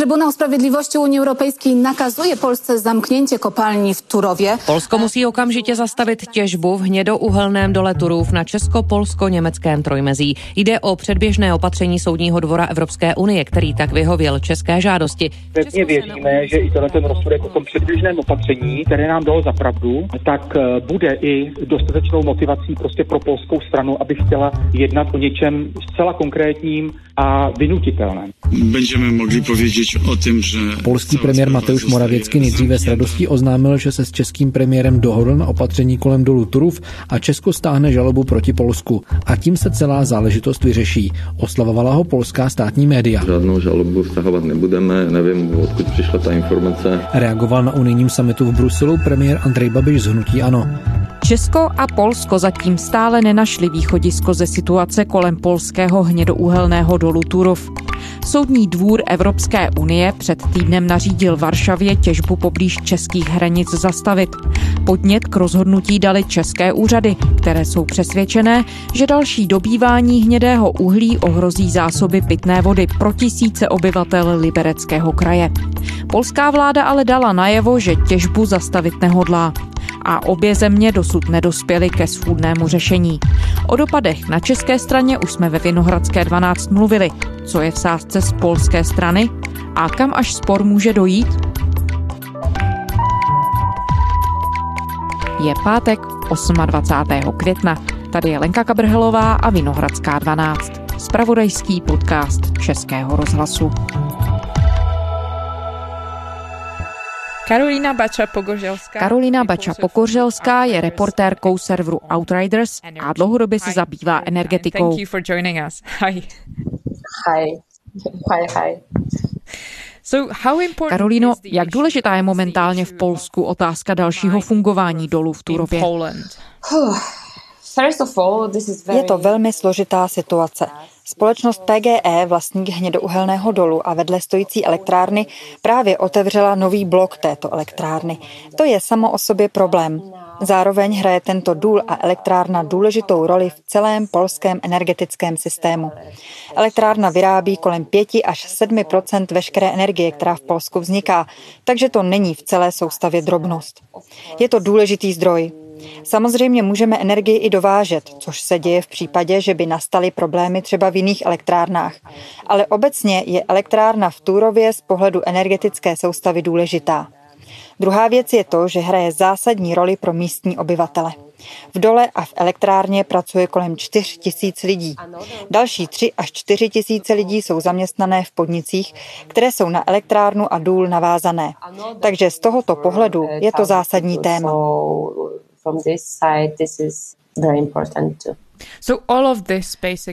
Trybunał Sprawiedliwości Unii Europejskiej nakazuje Polsce zamknięcie kopalni v Turově. Polsko musí okamžitě zastavit těžbu v hnědouhelném dole Turów na česko-polsko-německém trojmezí. Jde o předběžné opatření Soudního dvora Evropské unie, který tak vyhověl české žádosti. Pevně věříme, že i tenhle ten rozsudek o tom předběžném opatření, které nám dalo za pravdu, tak eh, bude i dostatečnou motivací prostě pro polskou stranu, aby chtěla jednat o něčem zcela konkrétním a vynutitelném. Będziemy mogli powiedzieć o tym, że... Polský premiér Mateusz Moravěcky nejdříve s radostí oznámil, že se s českým premiérem dohodl na opatření kolem dolu Turów a Česko stáhne žalobu proti Polsku. A tím se celá záležitost vyřeší. Oslavovala ho polská státní média. Žádnou žalobu vztahovat nebudeme, nevím, odkud přišla ta informace. Reagoval na unijním samitu v Bruselu premiér Andrej Babiš z Hnutí Ano. Česko a Polsko zatím stále nenašli východisko ze situace kolem polského hnědouhelného dolu Turov. Soudní dvůr Evropské unie před týdnem nařídil Varšavě těžbu poblíž českých hranic zastavit. Podnět k rozhodnutí dali české úřady, které jsou přesvědčené, že další dobývání hnědého uhlí ohrozí zásoby pitné vody pro tisíce obyvatel Libereckého kraje. Polská vláda ale dala najevo, že těžbu zastavit nehodlá a obě země dosud nedospěly ke svůdnému řešení. O dopadech na české straně už jsme ve Vinohradské 12 mluvili. Co je v sázce z polské strany a kam až spor může dojít? Je pátek 28. května. Tady je Lenka Kabrhelová a Vinohradská 12. Spravodajský podcast Českého rozhlasu. Karolína Bača Pogořelská. Karolína Bača Pokořelská je reportérkou serveru Outriders a dlouhodobě se zabývá energetikou. Thank you for joining us. Hi. Hi. Hi, hi. So how important Karolíno, is the jak důležitá je momentálně v Polsku otázka dalšího fungování dolů v Turově? Je to velmi složitá situace. Společnost PGE, vlastník hnědouhelného dolu a vedle stojící elektrárny, právě otevřela nový blok této elektrárny. To je samo o sobě problém. Zároveň hraje tento důl a elektrárna důležitou roli v celém polském energetickém systému. Elektrárna vyrábí kolem 5 až 7 veškeré energie, která v Polsku vzniká, takže to není v celé soustavě drobnost. Je to důležitý zdroj. Samozřejmě můžeme energii i dovážet, což se děje v případě, že by nastaly problémy třeba v jiných elektrárnách. Ale obecně je elektrárna v Túrově z pohledu energetické soustavy důležitá. Druhá věc je to, že hraje zásadní roli pro místní obyvatele. V dole a v elektrárně pracuje kolem 4 tisíc lidí. Další 3 až 4 tisíce lidí jsou zaměstnané v podnicích, které jsou na elektrárnu a důl navázané. Takže z tohoto pohledu je to zásadní téma. From this side, this is very important too.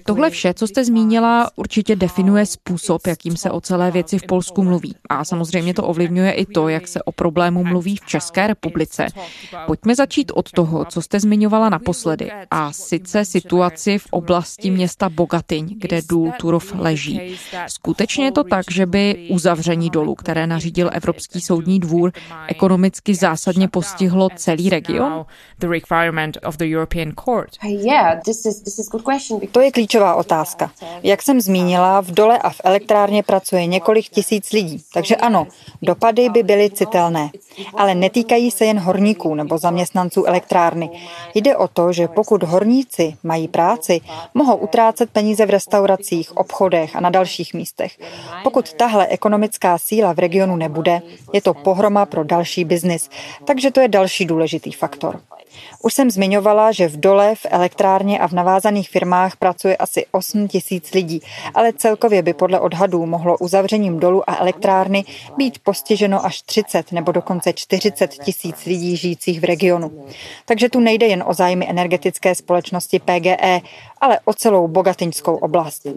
Tohle vše, co jste zmínila, určitě definuje způsob, jakým se o celé věci v Polsku mluví. A samozřejmě to ovlivňuje i to, jak se o problému mluví v České republice. Pojďme začít od toho, co jste zmiňovala naposledy, a sice situaci v oblasti města Bogatyň, kde důl Turov leží. Skutečně je to tak, že by uzavření dolu, které nařídil Evropský soudní dvůr, ekonomicky zásadně postihlo celý region? The requirement of the European Court. Yeah, To je klíčová otázka. Jak jsem zmínila, v dole a v elektrárně pracuje několik tisíc lidí, takže ano, dopady by byly citelné. Ale netýkají se jen horníků nebo zaměstnanců elektrárny. Jde o to, že pokud horníci mají práci, mohou utrácet peníze v restauracích, obchodech a na dalších místech. Pokud tahle ekonomická síla v regionu nebude, je to pohroma pro další biznis, takže to je další důležitý faktor. Už jsem zmiňovala, že v dole, v elektrárně a v navázaných firmách pracuje asi 8 tisíc lidí, ale celkově by podle odhadů mohlo uzavřením dolu a elektrárny být postiženo až 30 nebo dokonce 40 tisíc lidí žijících v regionu. Takže tu nejde jen o zájmy energetické společnosti PGE, ale o celou bogatyňskou oblast.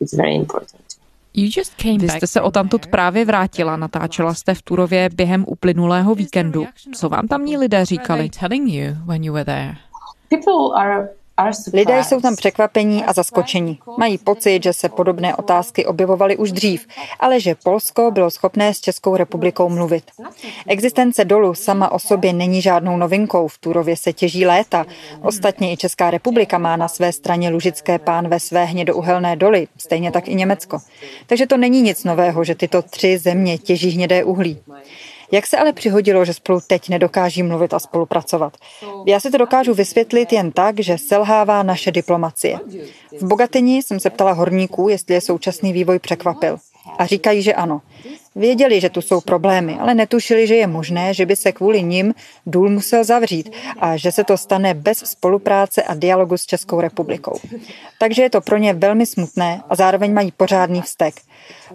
Is very important. You just came Vy back jste se o tamtud právě vrátila, natáčela jste v Turově během uplynulého víkendu. Co vám tamní lidé říkali? Lidé jsou tam překvapení a zaskočení. Mají pocit, že se podobné otázky objevovaly už dřív, ale že Polsko bylo schopné s Českou republikou mluvit. Existence dolu sama o sobě není žádnou novinkou. V Turově se těží léta. Ostatně i Česká republika má na své straně lužické pán ve své hnědouhelné doly, stejně tak i Německo. Takže to není nic nového, že tyto tři země těží hnědé uhlí. Jak se ale přihodilo, že spolu teď nedokáží mluvit a spolupracovat? Já si to dokážu vysvětlit jen tak, že selhává naše diplomacie. V Bogatyni jsem se ptala horníků, jestli je současný vývoj překvapil. A říkají, že ano. Věděli, že tu jsou problémy, ale netušili, že je možné, že by se kvůli nim důl musel zavřít a že se to stane bez spolupráce a dialogu s Českou republikou. Takže je to pro ně velmi smutné a zároveň mají pořádný vztek.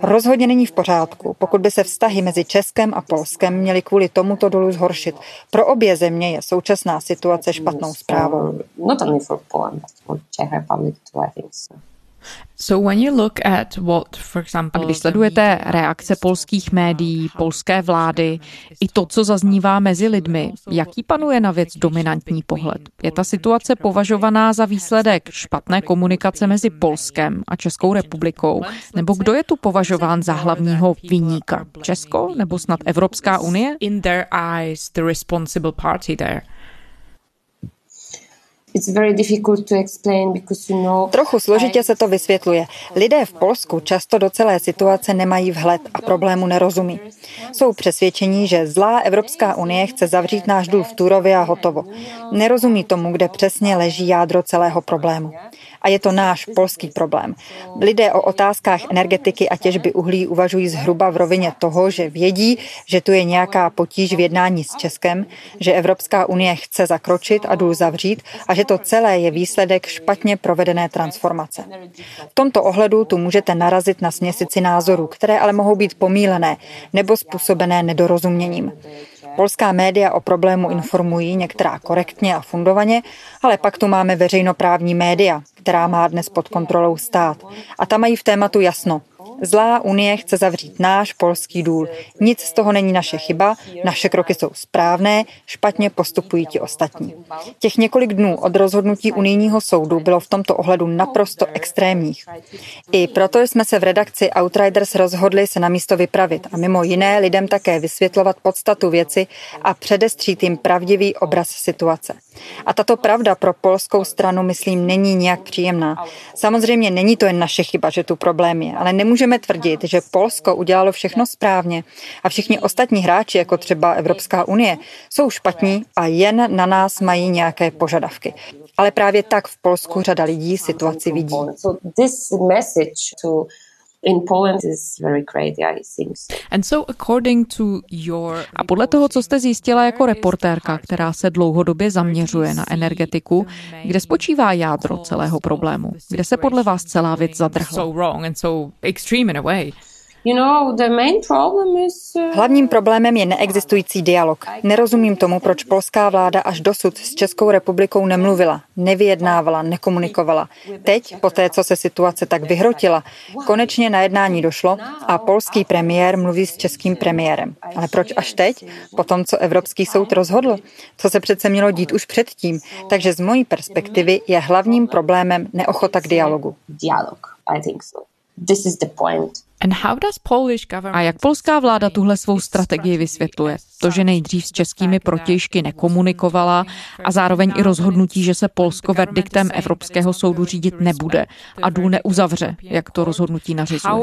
Rozhodně není v pořádku, pokud by se vztahy mezi Českem a Polskem měly kvůli tomuto dolu zhoršit. Pro obě země je současná situace špatnou zprávou. Not only for Poland. So when you look at what, for example, a když sledujete reakce polských médií, polské vlády, i to, co zaznívá mezi lidmi, jaký panuje na věc dominantní pohled? Je ta situace považovaná za výsledek špatné komunikace mezi Polskem a Českou republikou? Nebo kdo je tu považován za hlavního viníka? Česko nebo snad Evropská unie? Trochu složitě se to vysvětluje. Lidé v Polsku často do celé situace nemají vhled a problému nerozumí. Jsou přesvědčení, že zlá Evropská unie chce zavřít náš důl v Turově a hotovo. Nerozumí tomu, kde přesně leží jádro celého problému a je to náš polský problém. Lidé o otázkách energetiky a těžby uhlí uvažují zhruba v rovině toho, že vědí, že tu je nějaká potíž v jednání s Českem, že Evropská unie chce zakročit a důl zavřít a že to celé je výsledek špatně provedené transformace. V tomto ohledu tu můžete narazit na směsici názorů, které ale mohou být pomílené nebo způsobené nedorozuměním. Polská média o problému informují některá korektně a fundovaně, ale pak tu máme veřejnoprávní média, která má dnes pod kontrolou stát. A tam mají v tématu jasno. Zlá unie chce zavřít náš polský důl. Nic z toho není naše chyba, naše kroky jsou správné, špatně postupují ti ostatní. Těch několik dnů od rozhodnutí unijního soudu bylo v tomto ohledu naprosto extrémních. I proto jsme se v redakci Outriders rozhodli se na místo vypravit a mimo jiné lidem také vysvětlovat podstatu věci a předestřít jim pravdivý obraz situace. A tato pravda pro polskou stranu, myslím, není nějak příjemná. Samozřejmě není to jen naše chyba, že tu problém je, ale nemůžeme tvrdit, že Polsko udělalo všechno správně a všichni ostatní hráči, jako třeba Evropská unie, jsou špatní a jen na nás mají nějaké požadavky. Ale právě tak v Polsku řada lidí situaci vidí. A podle toho, co jste zjistila jako reportérka, která se dlouhodobě zaměřuje na energetiku, kde spočívá jádro celého problému? Kde se podle vás celá věc zadrhla? Uh, Hlavním problémem je neexistující dialog. Nerozumím tomu, proč polská vláda až dosud s Českou republikou nemluvila, nevyjednávala, nekomunikovala. Teď, po té, co se situace tak vyhrotila, konečně na jednání došlo a polský premiér mluví s českým premiérem. Ale proč až teď, po tom, co Evropský soud rozhodl? Co se přece mělo dít už předtím? Takže z mojí perspektivy je hlavním problémem neochota k dialogu. Dialog, I think so. This is the point. A jak polská vláda tuhle svou strategii vysvětluje? To, že nejdřív s českými protějšky nekomunikovala a zároveň i rozhodnutí, že se Polsko verdiktem Evropského soudu řídit nebude a důl neuzavře, jak to rozhodnutí nařizuje.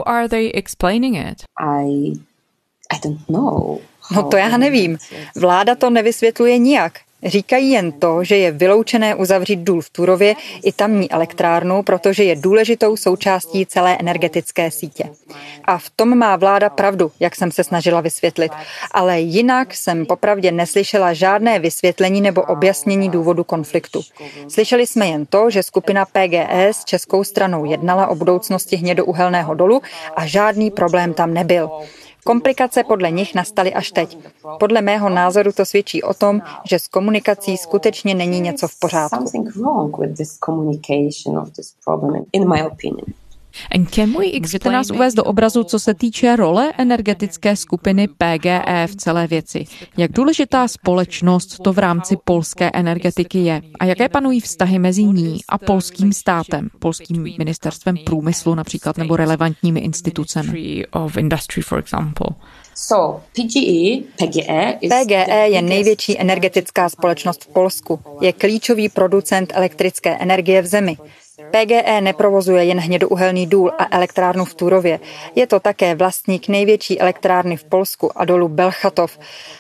No to já nevím. Vláda to nevysvětluje nijak. Říkají jen to, že je vyloučené uzavřít důl v Turově i tamní elektrárnu, protože je důležitou součástí celé energetické sítě. A v tom má vláda pravdu, jak jsem se snažila vysvětlit. Ale jinak jsem popravdě neslyšela žádné vysvětlení nebo objasnění důvodu konfliktu. Slyšeli jsme jen to, že skupina PGS českou stranou jednala o budoucnosti hnědouhelného dolu a žádný problém tam nebyl. Komplikace podle nich nastaly až teď. Podle mého názoru to svědčí o tom, že s komunikací skutečně není něco v pořádku. Můžete nás uvést do obrazu, co se týče role energetické skupiny PGE v celé věci. Jak důležitá společnost to v rámci polské energetiky je a jaké panují vztahy mezi ní a polským státem, polským ministerstvem průmyslu například nebo relevantními institucemi. PGE je největší energetická společnost v Polsku. Je klíčový producent elektrické energie v zemi. PGE neprovozuje jen hnědouhelný důl a elektrárnu v Turově. Je to také vlastník největší elektrárny v Polsku a dolu Belchatov.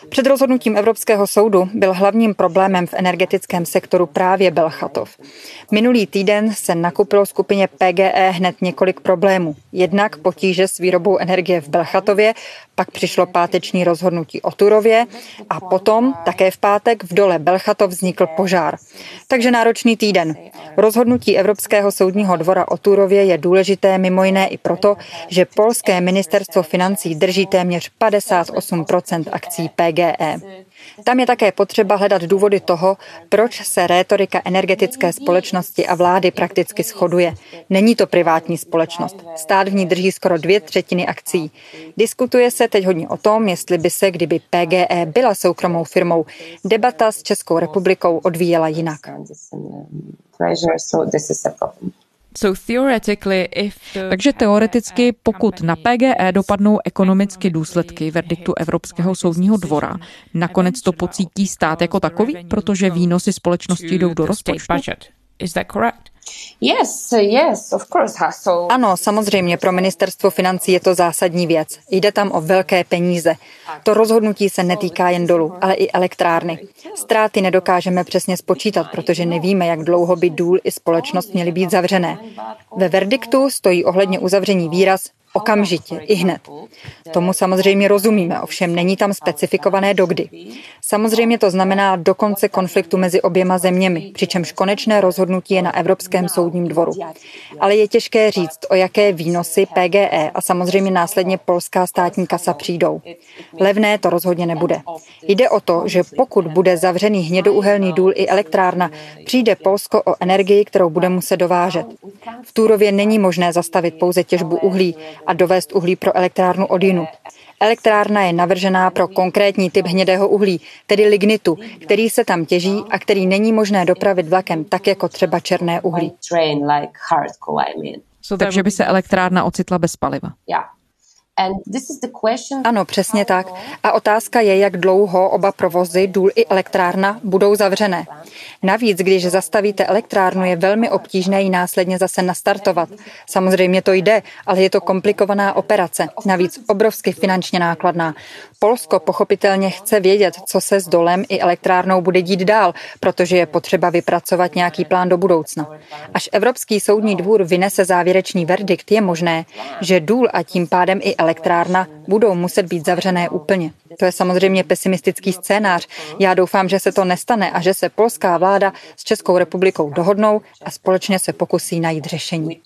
Před rozhodnutím Evropského soudu byl hlavním problémem v energetickém sektoru právě Belchatov. Minulý týden se nakupilo skupině PGE hned několik problémů. Jednak potíže s výrobou energie v Belchatově, pak přišlo páteční rozhodnutí o Turově a potom, také v pátek, v dole Belchatov vznikl požár. Takže náročný týden. Rozhodnutí Evropského soudního dvora o Turově je důležité mimo jiné i proto, že polské ministerstvo financí drží téměř 58% akcí PGE. Tam je také potřeba hledat důvody toho, proč se rétorika energetické společnosti a vlády prakticky shoduje. Není to privátní společnost. Stát v ní drží skoro dvě třetiny akcí. Diskutuje se teď hodně o tom, jestli by se, kdyby PGE byla soukromou firmou, debata s Českou republikou odvíjela jinak. Takže teoreticky, pokud na PGE dopadnou ekonomicky důsledky verdiktu Evropského soudního dvora, nakonec to pocítí stát jako takový, protože výnosy společnosti jdou do rozpočtu. Is that correct? Yes, yes, of course. So... Ano, samozřejmě pro ministerstvo financí je to zásadní věc. Jde tam o velké peníze. To rozhodnutí se netýká jen dolu, ale i elektrárny. Ztráty nedokážeme přesně spočítat, protože nevíme, jak dlouho by důl i společnost měly být zavřené. Ve verdiktu stojí ohledně uzavření výraz Okamžitě, i hned. Tomu samozřejmě rozumíme, ovšem není tam specifikované dokdy. Samozřejmě to znamená do konce konfliktu mezi oběma zeměmi, přičemž konečné rozhodnutí je na Evropském soudním dvoru. Ale je těžké říct, o jaké výnosy PGE a samozřejmě následně polská státní kasa přijdou. Levné to rozhodně nebude. Jde o to, že pokud bude zavřený hnědouhelný důl i elektrárna, přijde Polsko o energii, kterou bude muset dovážet. V Túrově není možné zastavit pouze těžbu uhlí a dovést uhlí pro elektrárnu odjinut. Elektrárna je navržená pro konkrétní typ hnědého uhlí, tedy lignitu, který se tam těží a který není možné dopravit vlakem, tak jako třeba černé uhlí. Takže by se elektrárna ocitla bez paliva. Ano, přesně tak. A otázka je, jak dlouho oba provozy, důl i elektrárna, budou zavřené. Navíc, když zastavíte elektrárnu, je velmi obtížné ji následně zase nastartovat. Samozřejmě to jde, ale je to komplikovaná operace, navíc obrovsky finančně nákladná. Polsko pochopitelně chce vědět, co se s dolem i elektrárnou bude dít dál, protože je potřeba vypracovat nějaký plán do budoucna. Až Evropský soudní dvůr vynese závěrečný verdikt, je možné, že důl a tím pádem i elektrárna budou muset být zavřené úplně. To je samozřejmě pesimistický scénář. Já doufám, že se to nestane a že se polská vláda s Českou republikou dohodnou a společně se pokusí najít řešení.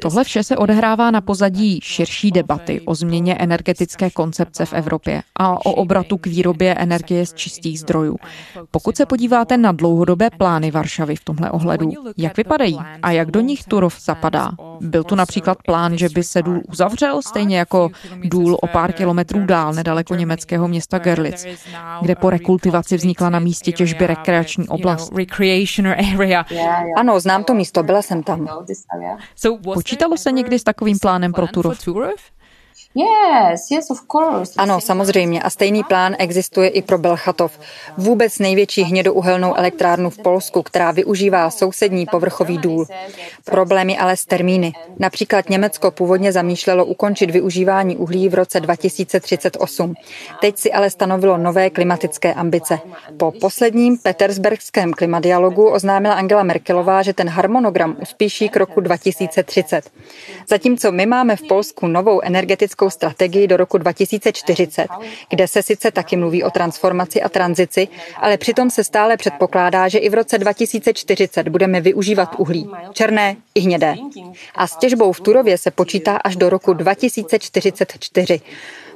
Tohle vše se odehrává na pozadí širší debaty o změně energetické koncepce v Evropě a o obratu k výrobě energie z čistých zdrojů. Pokud se podíváte na dlouhodobé plány Varšavy v tomhle ohledu, jak vypadají a jak do nich Turov zapadá? Byl tu například plán, že by se důl uzavřel, stejně jako důl o pár kilometrů dál nedaleko německého města Görlitz, kde po rekultivaci vznikla na místě těžby rekreační oblast. Ano, znám to místo, byla jsem tam. Počítalo se někdy s takovým plánem pro Turov? Ano, samozřejmě. A stejný plán existuje i pro Belchatov. Vůbec největší hnědouhelnou elektrárnu v Polsku, která využívá sousední povrchový důl. Problém je ale s termíny. Například Německo původně zamýšlelo ukončit využívání uhlí v roce 2038. Teď si ale stanovilo nové klimatické ambice. Po posledním petersbergském klimadialogu oznámila Angela Merkelová, že ten harmonogram uspíší k roku 2030. Zatímco my máme v Polsku novou energetickou energetickou strategii do roku 2040, kde se sice taky mluví o transformaci a tranzici, ale přitom se stále předpokládá, že i v roce 2040 budeme využívat uhlí, černé i hnědé. A s těžbou v Turově se počítá až do roku 2044.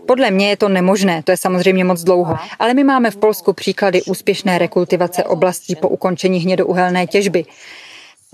Podle mě je to nemožné, to je samozřejmě moc dlouho, ale my máme v Polsku příklady úspěšné rekultivace oblastí po ukončení hnědouhelné těžby.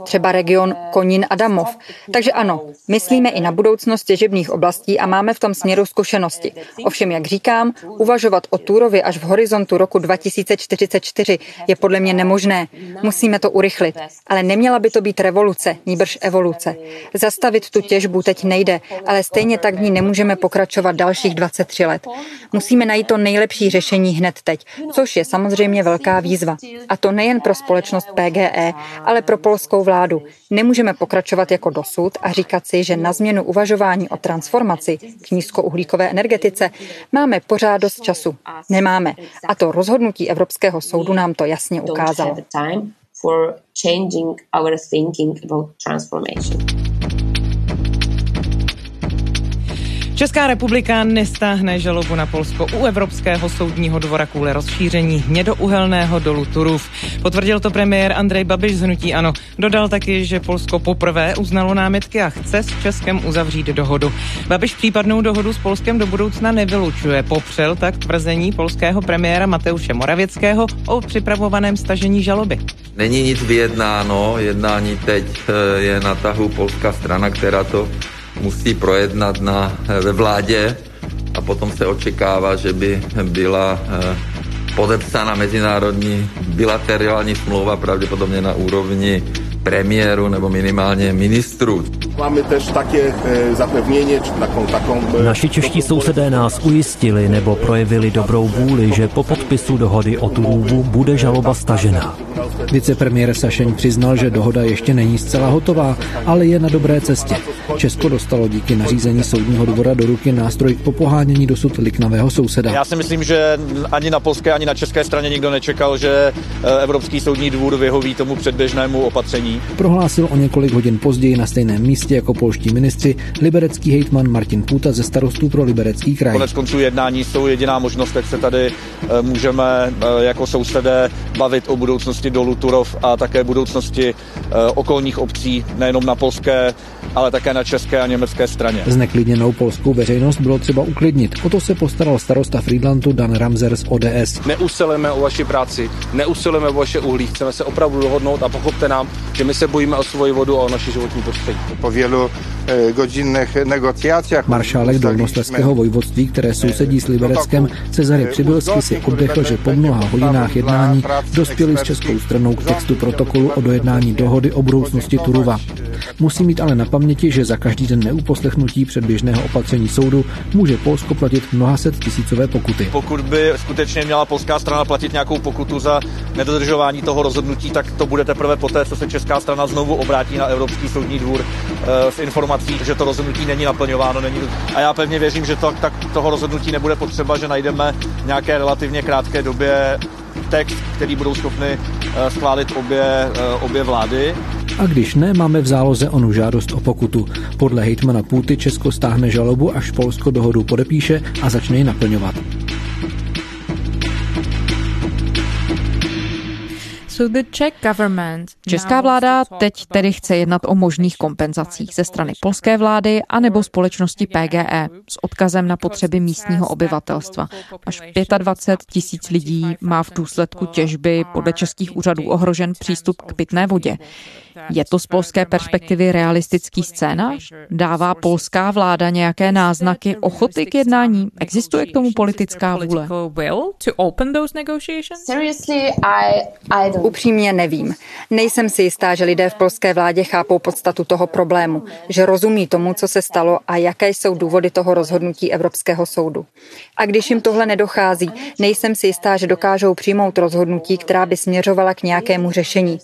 Třeba region Konín a Damov. Takže ano, myslíme i na budoucnost těžebních oblastí a máme v tom směru zkušenosti. Ovšem, jak říkám, uvažovat o Turově až v horizontu roku 2044 je podle mě nemožné. Musíme to urychlit. Ale neměla by to být revoluce, níbrž evoluce. Zastavit tu těžbu teď nejde, ale stejně tak v ní nemůžeme pokračovat dalších 23 let. Musíme najít to nejlepší řešení hned teď, což je samozřejmě velká výzva. A to nejen pro společnost PGE, ale pro polskou vládu. Nemůžeme pokračovat jako dosud a říkat si, že na změnu uvažování o transformaci k nízkouhlíkové energetice máme pořád dost času. Nemáme. A to rozhodnutí Evropského soudu nám to jasně ukázalo. for changing our thinking about transformation. Česká republika nestáhne žalobu na Polsko u Evropského soudního dvora kvůli rozšíření hnědouhelného dolu Turów. Potvrdil to premiér Andrej Babiš z Hnutí Ano. Dodal taky, že Polsko poprvé uznalo námitky a chce s Českem uzavřít dohodu. Babiš případnou dohodu s Polskem do budoucna nevylučuje. Popřel tak tvrzení polského premiéra Mateuše Moravěckého o připravovaném stažení žaloby. Není nic vyjednáno, jednání teď eh, je na tahu polská strana, která to musí projednat na, eh, ve vládě a potom se očekává, že by byla eh, podepsána mezinárodní bilaterální smlouva pravděpodobně na úrovni premiéru nebo minimálně ministrů. Máme tež také e, zapevnění, takou, takou... E, Naši čeští sousedé nás ujistili nebo projevili dobrou vůli, že po podpisu dohody o Turóvu bude žaloba stažena. Vicepremiér Sašeň přiznal, že dohoda ještě není zcela hotová, ale je na dobré cestě. Česko dostalo díky nařízení soudního dvora do ruky nástroj k popohánění dosud liknavého souseda. Já si myslím, že ani na polské, ani na české straně nikdo nečekal, že e, Evropský soudní dvůr vyhoví tomu předběžnému opatření. Prohlásil o několik hodin později na stejném místě jako polští ministři liberecký hejtman Martin Puta ze starostů pro liberecký kraj. Konec konců jednání jsou jediná možnost, jak se tady e, můžeme e, jako sousedé bavit o budoucnosti dolu Turov a také budoucnosti okolních obcí, nejenom na polské, ale také na české a německé straně. Zneklidněnou polskou veřejnost bylo třeba uklidnit. O to se postaral starosta Friedlandu Dan Ramser z ODS. Neusilujeme o vaši práci, neusilujeme o vaše uhlí, chceme se opravdu dohodnout a pochopte nám, že my se bojíme o svoji vodu a o naše životní prostředí. Wielu e, godzinných negociacích. Maršálek Dolnosleského vojvodství, které sousedí s Libereckem, Cezary Přibylský si oddechl, že po mnoha hodinách jednání dospěli s českou stranou k textu protokolu o dojednání dohody o budoucnosti Turuva. Musí mít ale na paměti, že za každý den neuposlechnutí předběžného opatření soudu může Polsko platit mnoha set tisícové pokuty. Pokud by skutečně měla polská strana platit nějakou pokutu za nedodržování toho rozhodnutí, tak to bude teprve poté, co se česká strana znovu obrátí na Evropský soudní dvůr eh, s informací, že to rozhodnutí není naplňováno. Není... A já pevně věřím, že to, tak toho rozhodnutí nebude potřeba, že najdeme nějaké relativně krátké době text, který budou schopny eh, schválit obě, eh, obě vlády. A když ne, máme v záloze onu žádost o pokutu. Podle hejtmana Půty Česko stáhne žalobu, až Polsko dohodu podepíše a začne ji naplňovat. Česká vláda teď tedy chce jednat o možných kompenzacích ze strany polské vlády anebo společnosti PGE s odkazem na potřeby místního obyvatelstva. Až 25 tisíc lidí má v důsledku těžby podle českých úřadů ohrožen přístup k pitné vodě. Je to z polské perspektivy realistický scénář? Dává polská vláda nějaké náznaky ochoty k jednání? Existuje k tomu politická vůle? Upřímně nevím. Nejsem si jistá, že lidé v polské vládě chápou podstatu toho problému, že rozumí tomu, co se stalo a jaké jsou důvody toho rozhodnutí Evropského soudu. A když jim tohle nedochází, nejsem si jistá, že dokážou přijmout rozhodnutí, která by směřovala k nějakému řešení.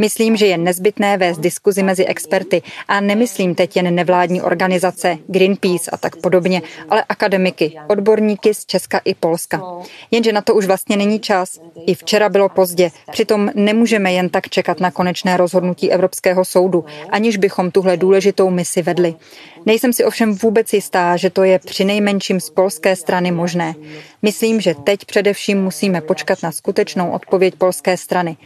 Myslím, že je nezbytné vést diskuzi mezi experty a nemyslím teď jen nevládní organizace, Greenpeace a tak podobně, ale akademiky, odborníky z Česka i Polska. Jenže na to už vlastně není čas. I včera bylo pozdě. Přitom nemůžeme jen tak čekat na konečné rozhodnutí Evropského soudu, aniž bychom tuhle důležitou misi vedli. Nejsem si ovšem vůbec jistá, že to je při nejmenším z polské strany možné. Myslím, že teď především musíme počkat na skutečnou odpověď polské strany.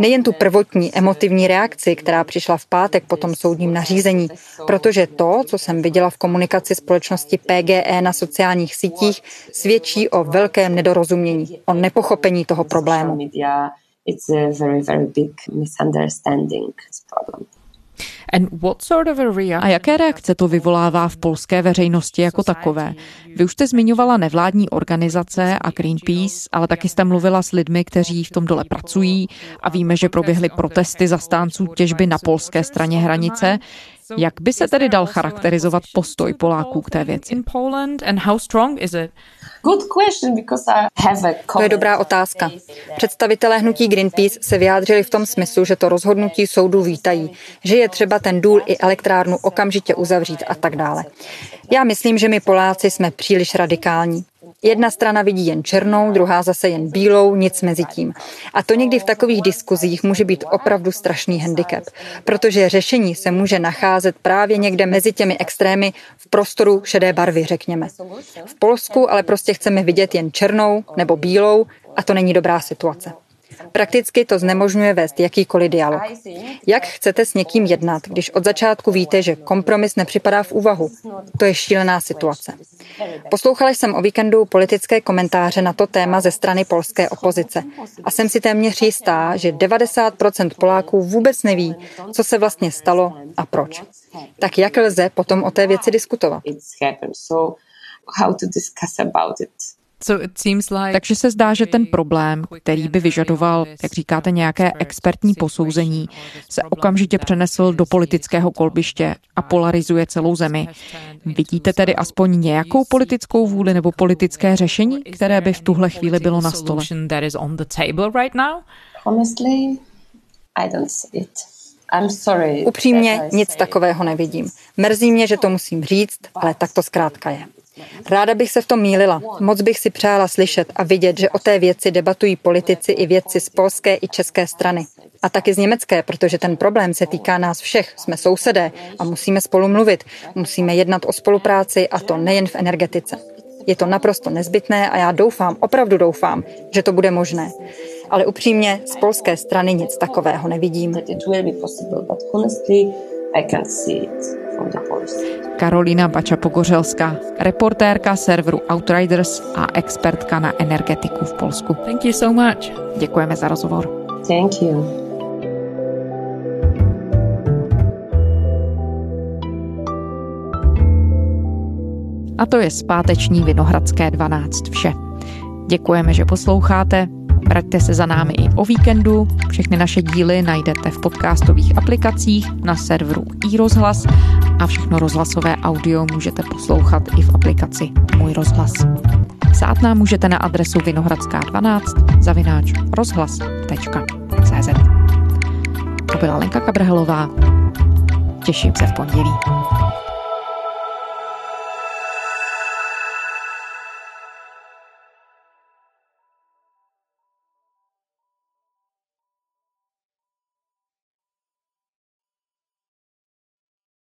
Nejen tu prvotní emotivní reakci, která přišla v pátek po tom soudním nařízení, protože to, co jsem viděla v komunikaci společnosti PGE na sociálních sítích, svědčí o velkém nedorozumění, o nepochopení toho problému. it's a very, very big misunderstanding problem. A jaké reakce to vyvolává v polské veřejnosti jako takové? Vy už jste zmiňovala nevládní organizace a Greenpeace, ale taky jste mluvila s lidmi, kteří v tom dole pracují a víme, že proběhly protesty zastánců těžby na polské straně hranice. Jak by se tedy dal charakterizovat postoj Poláků k té věci? To je dobrá otázka. Představitelé hnutí Greenpeace se vyjádřili v tom smyslu, že to rozhodnutí soudu vítají, že je třeba ten důl i elektrárnu okamžitě uzavřít a tak dále. Já myslím, že my Poláci jsme příliš radikální. Jedna strana vidí jen černou, druhá zase jen bílou, nic mezi tím. A to někdy v takových diskuzích může být opravdu strašný handicap, protože řešení se může nacházet právě někde mezi těmi extrémy v prostoru šedé barvy, řekněme. V Polsku ale prostě chceme vidět jen černou nebo bílou a to není dobrá situace. Prakticky to znemožňuje vést jakýkoliv dialog. Jak chcete s někým jednat, když od začátku víte, že kompromis nepřipadá v úvahu? To je šílená situace. Poslouchala jsem o víkendu politické komentáře na to téma ze strany polské opozice a jsem si téměř jistá, že 90% Poláků vůbec neví, co se vlastně stalo a proč. Tak jak lze potom o té věci diskutovat? Takže se zdá, že ten problém, který by vyžadoval, jak říkáte, nějaké expertní posouzení, se okamžitě přenesl do politického kolbiště a polarizuje celou zemi. Vidíte tedy aspoň nějakou politickou vůli nebo politické řešení, které by v tuhle chvíli bylo na stole? Upřímně nic takového nevidím. Mrzí mě, že to musím říct, ale tak to zkrátka je. Ráda bych se v tom mýlila. Moc bych si přála slyšet a vidět, že o té věci debatují politici i vědci z polské i české strany. A taky z německé, protože ten problém se týká nás všech. Jsme sousedé a musíme spolu mluvit. Musíme jednat o spolupráci a to nejen v energetice. Je to naprosto nezbytné a já doufám, opravdu doufám, že to bude možné. Ale upřímně z polské strany nic takového nevidím. Karolina Bača-Pogořelská, reportérka serveru Outriders a expertka na energetiku v Polsku. Thank you so much. Děkujeme za rozhovor. Thank you. A to je zpáteční Vinohradské 12 vše. Děkujeme, že posloucháte. Vraťte se za námi i o víkendu. Všechny naše díly najdete v podcastových aplikacích na serveru iRozhlas a všechno rozhlasové audio můžete poslouchat i v aplikaci Můj rozhlas. Psát nám můžete na adresu vinohradská12 zavináč rozhlas.cz To byla Lenka Kabrhelová. Těším se v pondělí.